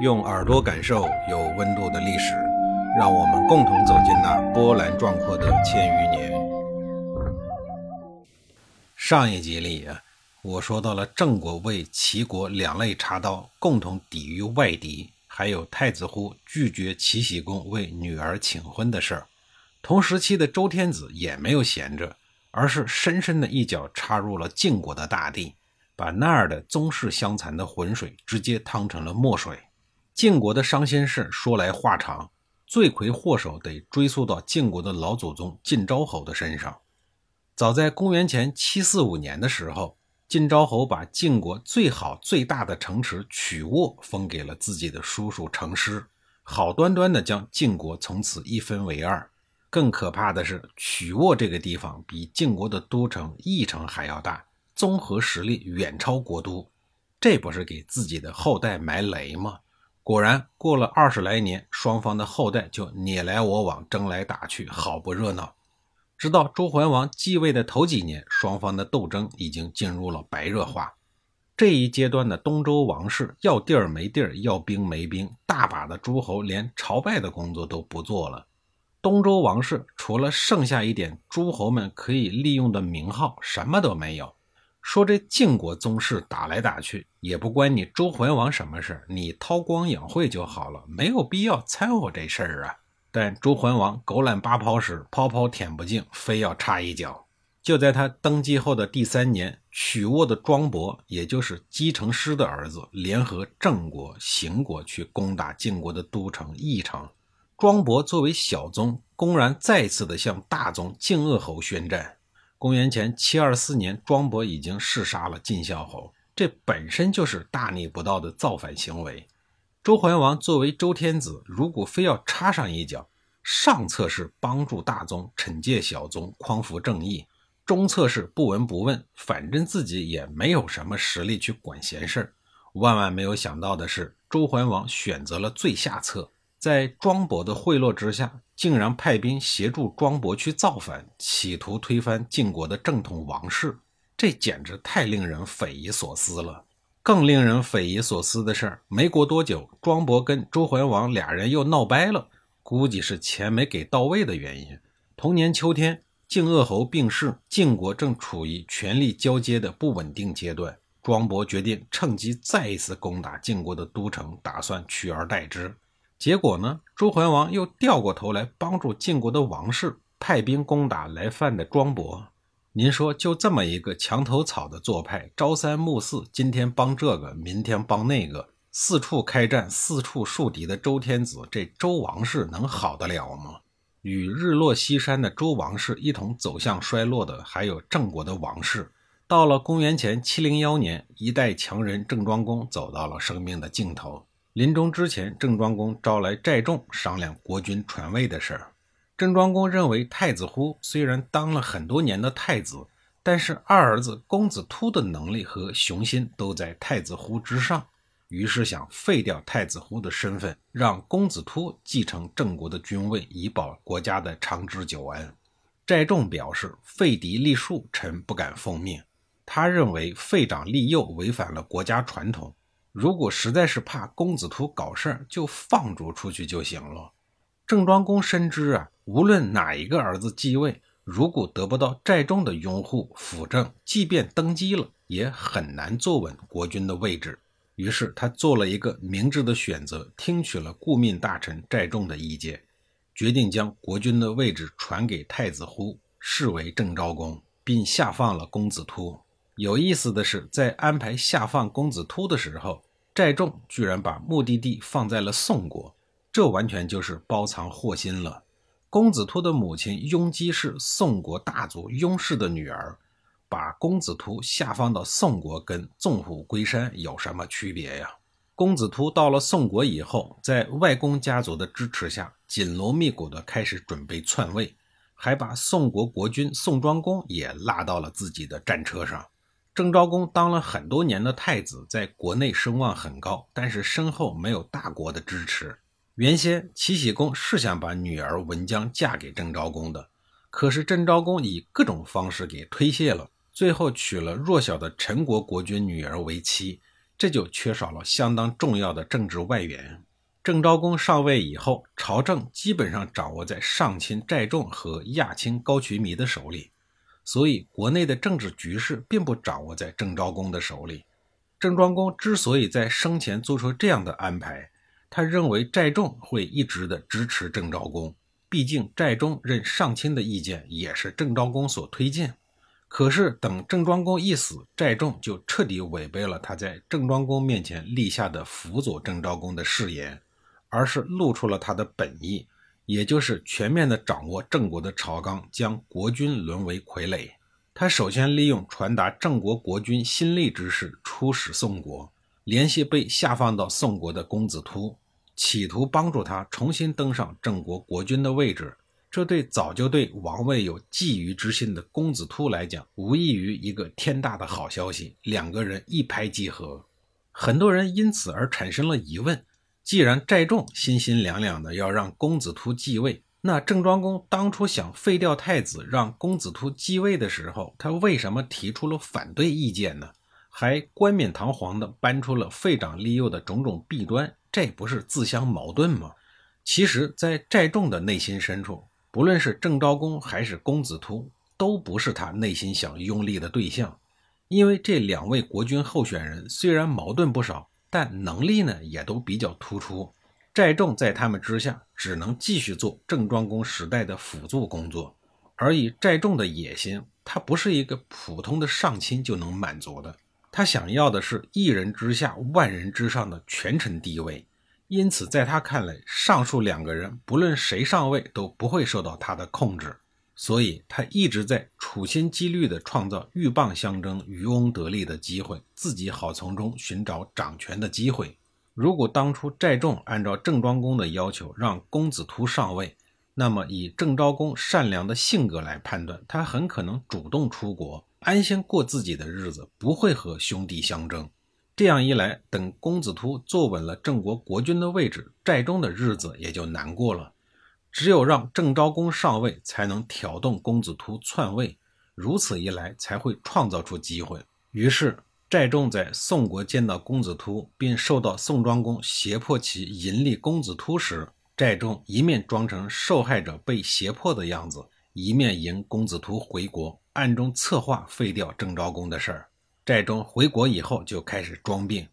用耳朵感受有温度的历史，让我们共同走进那波澜壮阔的千余年。上一集里啊，我说到了郑国为齐国两肋插刀，共同抵御外敌，还有太子忽拒绝齐僖公为女儿请婚的事儿。同时期的周天子也没有闲着，而是深深的一脚插入了晋国的大地。把那儿的宗室相残的浑水直接趟成了墨水。晋国的伤心事说来话长，罪魁祸首得追溯到晋国的老祖宗晋昭侯的身上。早在公元前七四五年的时候，晋昭侯把晋国最好最大的城池曲沃封给了自己的叔叔成师，好端端的将晋国从此一分为二。更可怕的是，曲沃这个地方比晋国的都城翼城还要大。综合实力远超国都，这不是给自己的后代埋雷吗？果然，过了二十来年，双方的后代就你来我往，争来打去，好不热闹。直到周桓王继位的头几年，双方的斗争已经进入了白热化。这一阶段的东周王室要地儿没地儿，要兵没兵，大把的诸侯连朝拜的工作都不做了。东周王室除了剩下一点诸侯们可以利用的名号，什么都没有。说这晋国宗室打来打去也不关你周桓王什么事你韬光养晦就好了，没有必要掺和这事儿啊。但周桓王狗揽八泡时，泡泡舔不净，非要插一脚。就在他登基后的第三年，曲沃的庄伯，也就是姬成师的儿子，联合郑国、邢国去攻打晋国的都城翼城。庄伯作为小宗，公然再次的向大宗晋鄂侯宣战。公元前七二四年，庄伯已经弑杀了晋孝侯，这本身就是大逆不道的造反行为。周桓王作为周天子，如果非要插上一脚，上策是帮助大宗惩戒小宗，匡扶正义；中策是不闻不问，反正自己也没有什么实力去管闲事儿。万万没有想到的是，周桓王选择了最下策。在庄伯的贿赂之下，竟然派兵协助庄伯去造反，企图推翻晋国的正统王室，这简直太令人匪夷所思了。更令人匪夷所思的是，没过多久，庄伯跟周桓王俩人又闹掰了，估计是钱没给到位的原因。同年秋天，晋鄂侯病逝，晋国正处于权力交接的不稳定阶段，庄伯决定趁机再一次攻打晋国的都城，打算取而代之。结果呢？周桓王又掉过头来帮助晋国的王室，派兵攻打来犯的庄伯。您说，就这么一个墙头草的做派，朝三暮四，今天帮这个，明天帮那个，四处开战，四处树敌的周天子，这周王室能好得了吗？与日落西山的周王室一同走向衰落的，还有郑国的王室。到了公元前七零幺年，一代强人郑庄公走到了生命的尽头。临终之前，郑庄公招来寨众商量国君传位的事儿。郑庄公认为太子忽虽然当了很多年的太子，但是二儿子公子突的能力和雄心都在太子忽之上，于是想废掉太子忽的身份，让公子突继承郑国的君位，以保国家的长治久安。寨众表示废嫡立庶，臣不敢奉命。他认为废长立幼违反了国家传统。如果实在是怕公子突搞事儿，就放逐出去就行了。郑庄公深知啊，无论哪一个儿子继位，如果得不到寨众的拥护辅政，即便登基了，也很难坐稳国君的位置。于是他做了一个明智的选择，听取了顾命大臣寨众的意见，决定将国君的位置传给太子忽，视为郑昭公，并下放了公子突。有意思的是，在安排下放公子突的时候，寨众居然把目的地放在了宋国，这完全就是包藏祸心了。公子突的母亲雍姬是宋国大族雍氏的女儿，把公子突下放到宋国，跟纵虎归山有什么区别呀？公子突到了宋国以后，在外公家族的支持下，紧锣密鼓地开始准备篡位，还把宋国国君宋庄公也拉到了自己的战车上。郑昭公当了很多年的太子，在国内声望很高，但是身后没有大国的支持。原先齐僖公是想把女儿文姜嫁给郑昭公的，可是郑昭公以各种方式给推卸了，最后娶了弱小的陈国国君女儿为妻，这就缺少了相当重要的政治外援。郑昭公上位以后，朝政基本上掌握在上卿寨仲和亚卿高渠弥的手里，所以国内的政治局势并不掌握在郑昭公的手里。郑庄公之所以在生前做出这样的安排，他认为寨仲会一直的支持郑昭公，毕竟寨中任上卿的意见也是郑昭公所推荐。可是，等郑庄公一死，寨仲就彻底违背了他在郑庄公面前立下的辅佐郑昭公的誓言，而是露出了他的本意，也就是全面的掌握郑国的朝纲，将国君沦为傀儡。他首先利用传达郑国国君新立之事，出使宋国，联系被下放到宋国的公子突，企图帮助他重新登上郑国国君的位置。这对早就对王位有觊觎之心的公子突来讲，无异于一个天大的好消息。两个人一拍即合，很多人因此而产生了疑问：既然寨仲心心两两的要让公子突继位，那郑庄公当初想废掉太子，让公子突继位的时候，他为什么提出了反对意见呢？还冠冕堂皇的搬出了废长立幼的种种弊端，这不是自相矛盾吗？其实，在寨众的内心深处，不论是郑昭公还是公子突，都不是他内心想拥立的对象，因为这两位国君候选人虽然矛盾不少，但能力呢也都比较突出。寨仲在他们之下，只能继续做郑庄公时代的辅助工作。而以寨仲的野心，他不是一个普通的上卿就能满足的，他想要的是一人之下、万人之上的权臣地位。因此，在他看来，上述两个人不论谁上位都不会受到他的控制，所以他一直在处心积虑地创造鹬蚌相争、渔翁得利的机会，自己好从中寻找掌权的机会。如果当初寨仲按照郑庄公的要求让公子突上位，那么以郑昭公善良的性格来判断，他很可能主动出国，安心过自己的日子，不会和兄弟相争。这样一来，等公子突坐稳了郑国国君的位置，寨中的日子也就难过了。只有让郑昭公上位，才能挑动公子突篡位，如此一来，才会创造出机会。于是，寨中在宋国见到公子突，并受到宋庄公胁迫其迎立公子突时，寨中一面装成受害者被胁迫的样子，一面迎公子突回国，暗中策划废掉郑昭公的事儿。寨中回国以后就开始装病，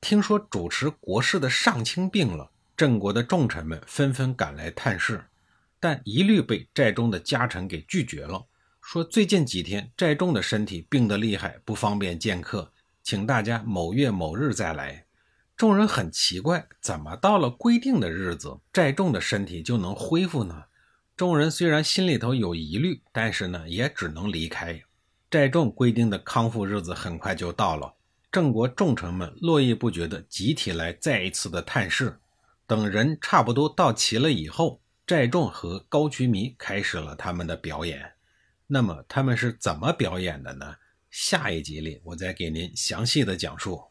听说主持国事的上卿病了，郑国的重臣们纷纷赶来探视，但一律被寨中的家臣给拒绝了，说最近几天寨中的身体病得厉害，不方便见客，请大家某月某日再来。众人很奇怪，怎么到了规定的日子，寨中的身体就能恢复呢？众人虽然心里头有疑虑，但是呢，也只能离开。寨众规定的康复日子很快就到了，郑国重臣们络绎不绝地集体来再一次的探视。等人差不多到齐了以后，寨众和高渠弥开始了他们的表演。那么他们是怎么表演的呢？下一集里我再给您详细的讲述。